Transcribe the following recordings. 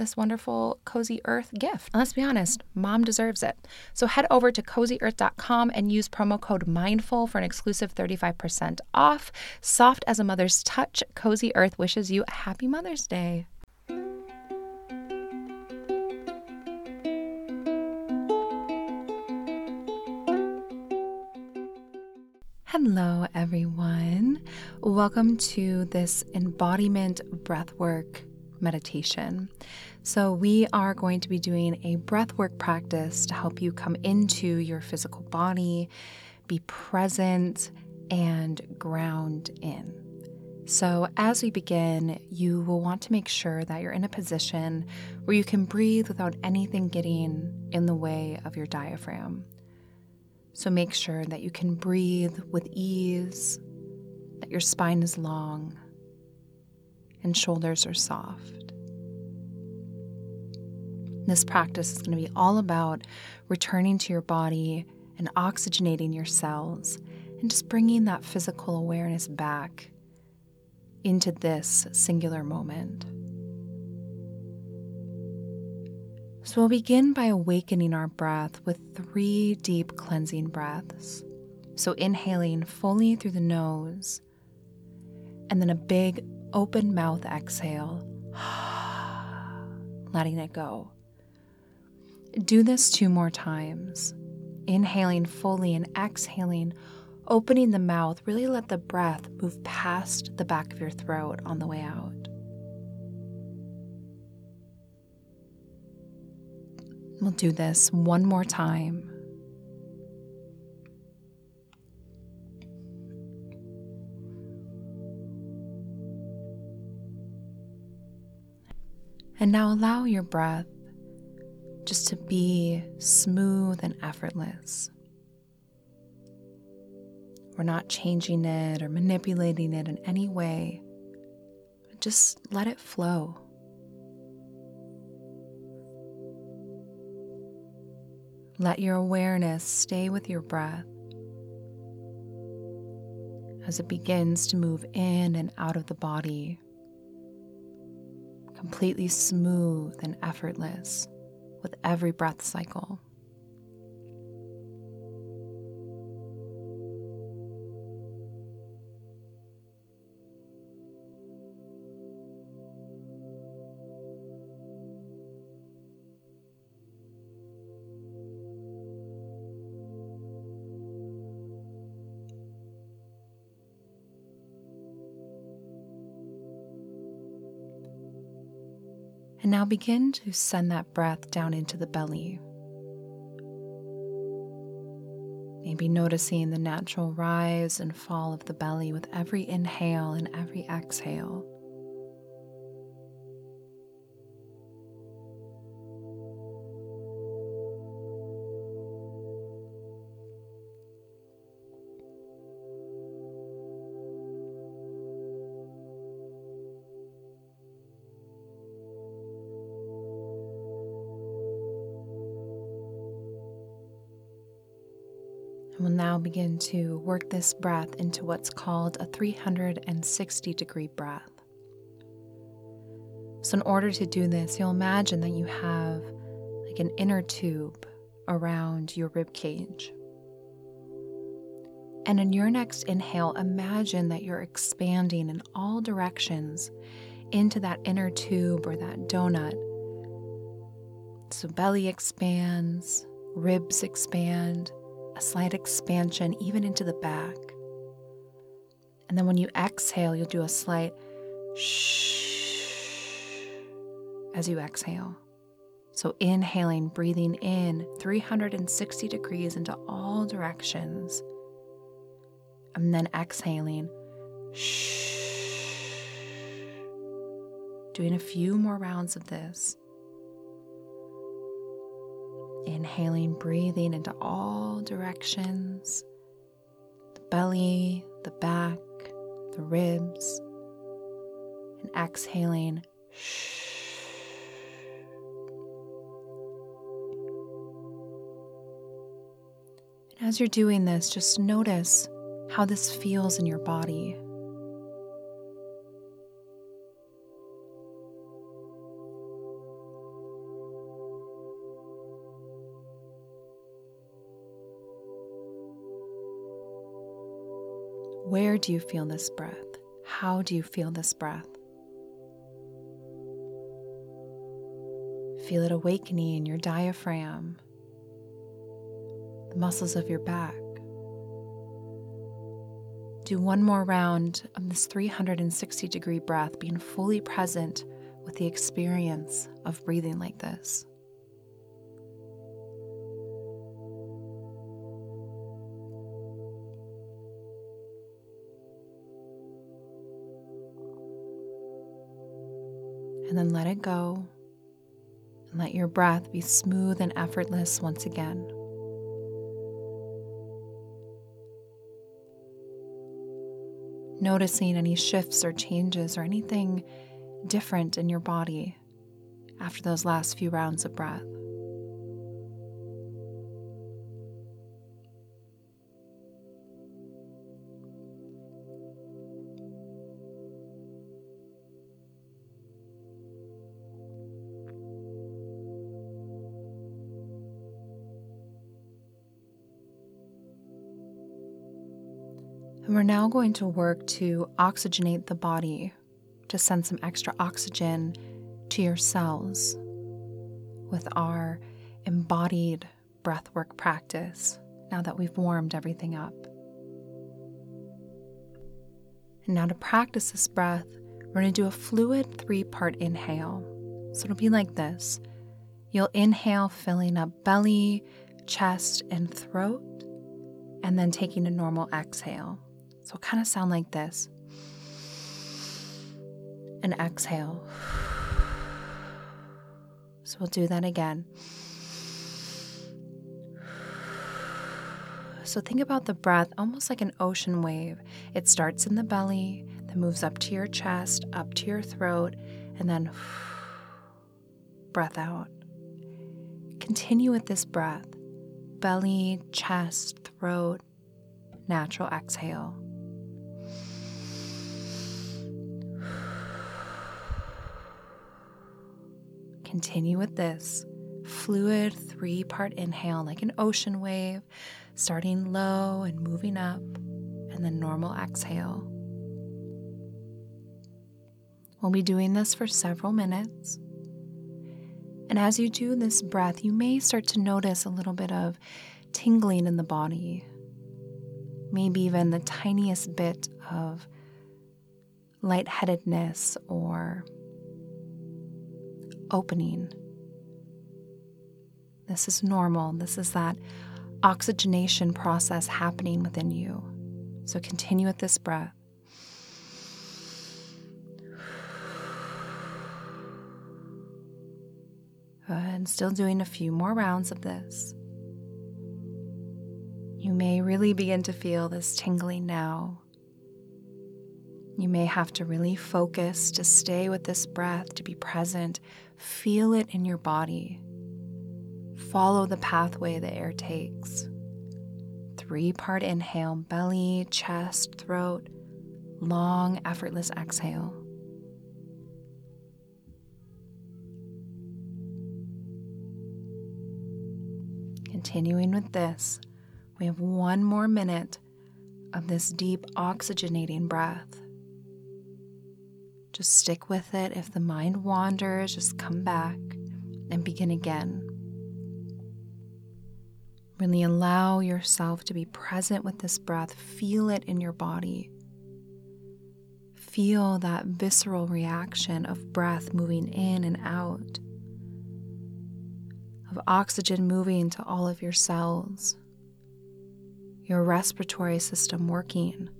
this wonderful Cozy Earth gift. Let's be honest, mom deserves it. So head over to cozyearth.com and use promo code MINDFUL for an exclusive 35% off. Soft as a mother's touch, Cozy Earth wishes you a happy Mother's Day. Hello, everyone. Welcome to this embodiment breathwork meditation. So, we are going to be doing a breathwork practice to help you come into your physical body, be present, and ground in. So, as we begin, you will want to make sure that you're in a position where you can breathe without anything getting in the way of your diaphragm. So make sure that you can breathe with ease, that your spine is long, and shoulders are soft. This practice is going to be all about returning to your body and oxygenating your cells and just bringing that physical awareness back into this singular moment. So we'll begin by awakening our breath with three deep cleansing breaths. So inhaling fully through the nose, and then a big open mouth exhale, letting it go. Do this two more times. Inhaling fully and exhaling, opening the mouth. Really let the breath move past the back of your throat on the way out. We'll do this one more time. And now allow your breath just to be smooth and effortless. We're not changing it or manipulating it in any way. Just let it flow. Let your awareness stay with your breath as it begins to move in and out of the body, completely smooth and effortless with every breath cycle. Now begin to send that breath down into the belly. Maybe noticing the natural rise and fall of the belly with every inhale and every exhale. We'll now begin to work this breath into what's called a 360 degree breath. So, in order to do this, you'll imagine that you have like an inner tube around your rib cage. And in your next inhale, imagine that you're expanding in all directions into that inner tube or that donut. So, belly expands, ribs expand, a slight expansion even into the back. And then when you exhale, you'll do a slight shh as you exhale. So, inhaling, breathing in 360 degrees into all directions. And then exhaling, shh. Doing a few more rounds of this. Inhaling, breathing into all directions the belly, the back, the ribs, and exhaling. As you're doing this, just notice how this feels in your body. Where do you feel this breath? How do you feel this breath? Feel it awakening in your diaphragm, the muscles of your back. Do one more round of this 360 degree breath, being fully present with the experience of breathing like this. And then let it go. And let your breath be smooth and effortless once again. Noticing any shifts or changes or anything different in your body after those last few rounds of breath. And we're now going to work to oxygenate the body to send some extra oxygen to your cells with our embodied breathwork practice now that we've warmed everything up. And now to practice this breath, we're going to do a fluid three part inhale. So it'll be like this you'll inhale, filling up belly, chest, and throat, and then taking a normal exhale. So it'll kind of sound like this. And exhale. So we'll do that again. So think about the breath almost like an ocean wave. It starts in the belly, then moves up to your chest, up to your throat, and then breath out. Continue with this breath belly, chest, throat, natural exhale. Continue with this fluid three part inhale like an ocean wave, starting low and moving up, and then normal exhale. We'll be doing this for several minutes. And as you do this breath, you may start to notice a little bit of tingling in the body, maybe even the tiniest bit of lightheadedness or opening. This is normal. This is that oxygenation process happening within you. So continue with this breath. And still doing a few more rounds of this. You may really begin to feel this tingling now you may have to really focus to stay with this breath, to be present. Feel it in your body. Follow the pathway the air takes three part inhale, belly, chest, throat, long, effortless exhale. Continuing with this, we have one more minute of this deep oxygenating breath. Just stick with it. If the mind wanders, just come back and begin again. Really allow yourself to be present with this breath. Feel it in your body. Feel that visceral reaction of breath moving in and out, of oxygen moving to all of your cells, your respiratory system working.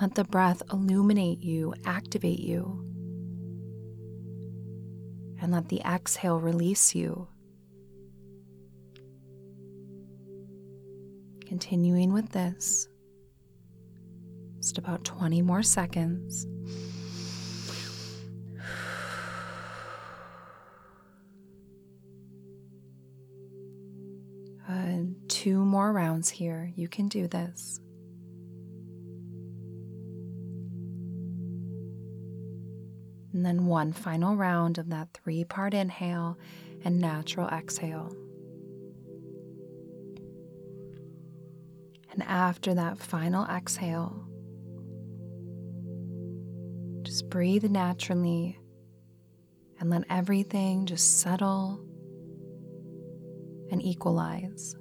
Let the breath illuminate you, activate you, and let the exhale release you. Continuing with this, just about 20 more seconds. Two more rounds here. You can do this. Then one final round of that three part inhale and natural exhale. And after that final exhale, just breathe naturally and let everything just settle and equalize.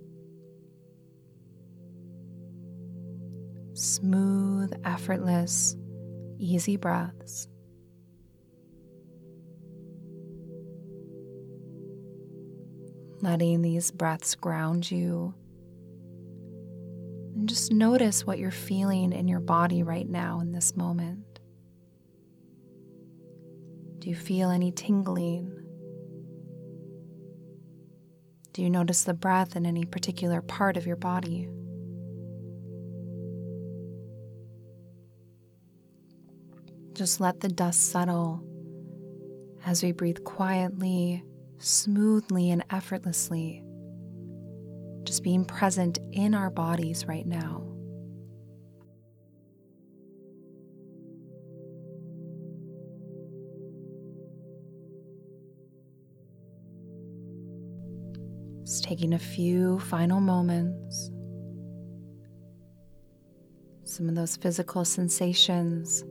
Smooth, effortless, easy breaths. Letting these breaths ground you and just notice what you're feeling in your body right now in this moment. Do you feel any tingling? Do you notice the breath in any particular part of your body? Just let the dust settle as we breathe quietly, smoothly, and effortlessly just being present in our bodies right now. Just taking a few final moments. Some of those physical sensations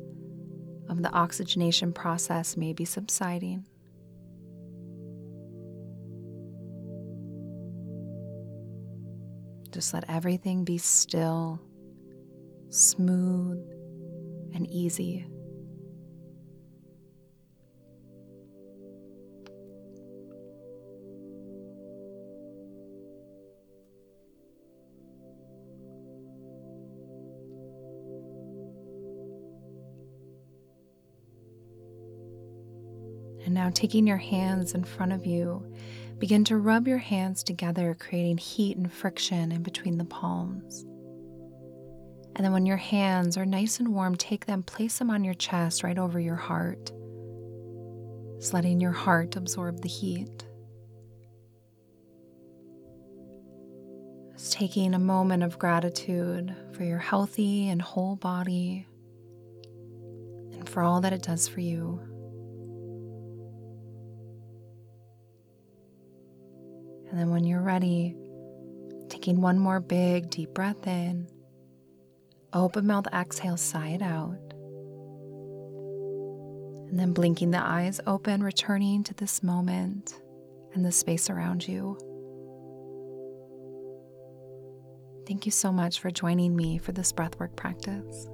of the oxygenation process may be subsiding. Just let everything be still, smooth, and easy. And now taking your hands in front of you Begin to rub your hands together, creating heat and friction in between the palms. And then, when your hands are nice and warm, take them, place them on your chest right over your heart, just letting your heart absorb the heat. Just taking a moment of gratitude for your healthy and whole body and for all that it does for you. And then when you're ready, taking one more big deep breath in, open mouth exhale, sigh it out. And then blinking the eyes open, returning to this moment and the space around you. Thank you so much for joining me for this breathwork practice.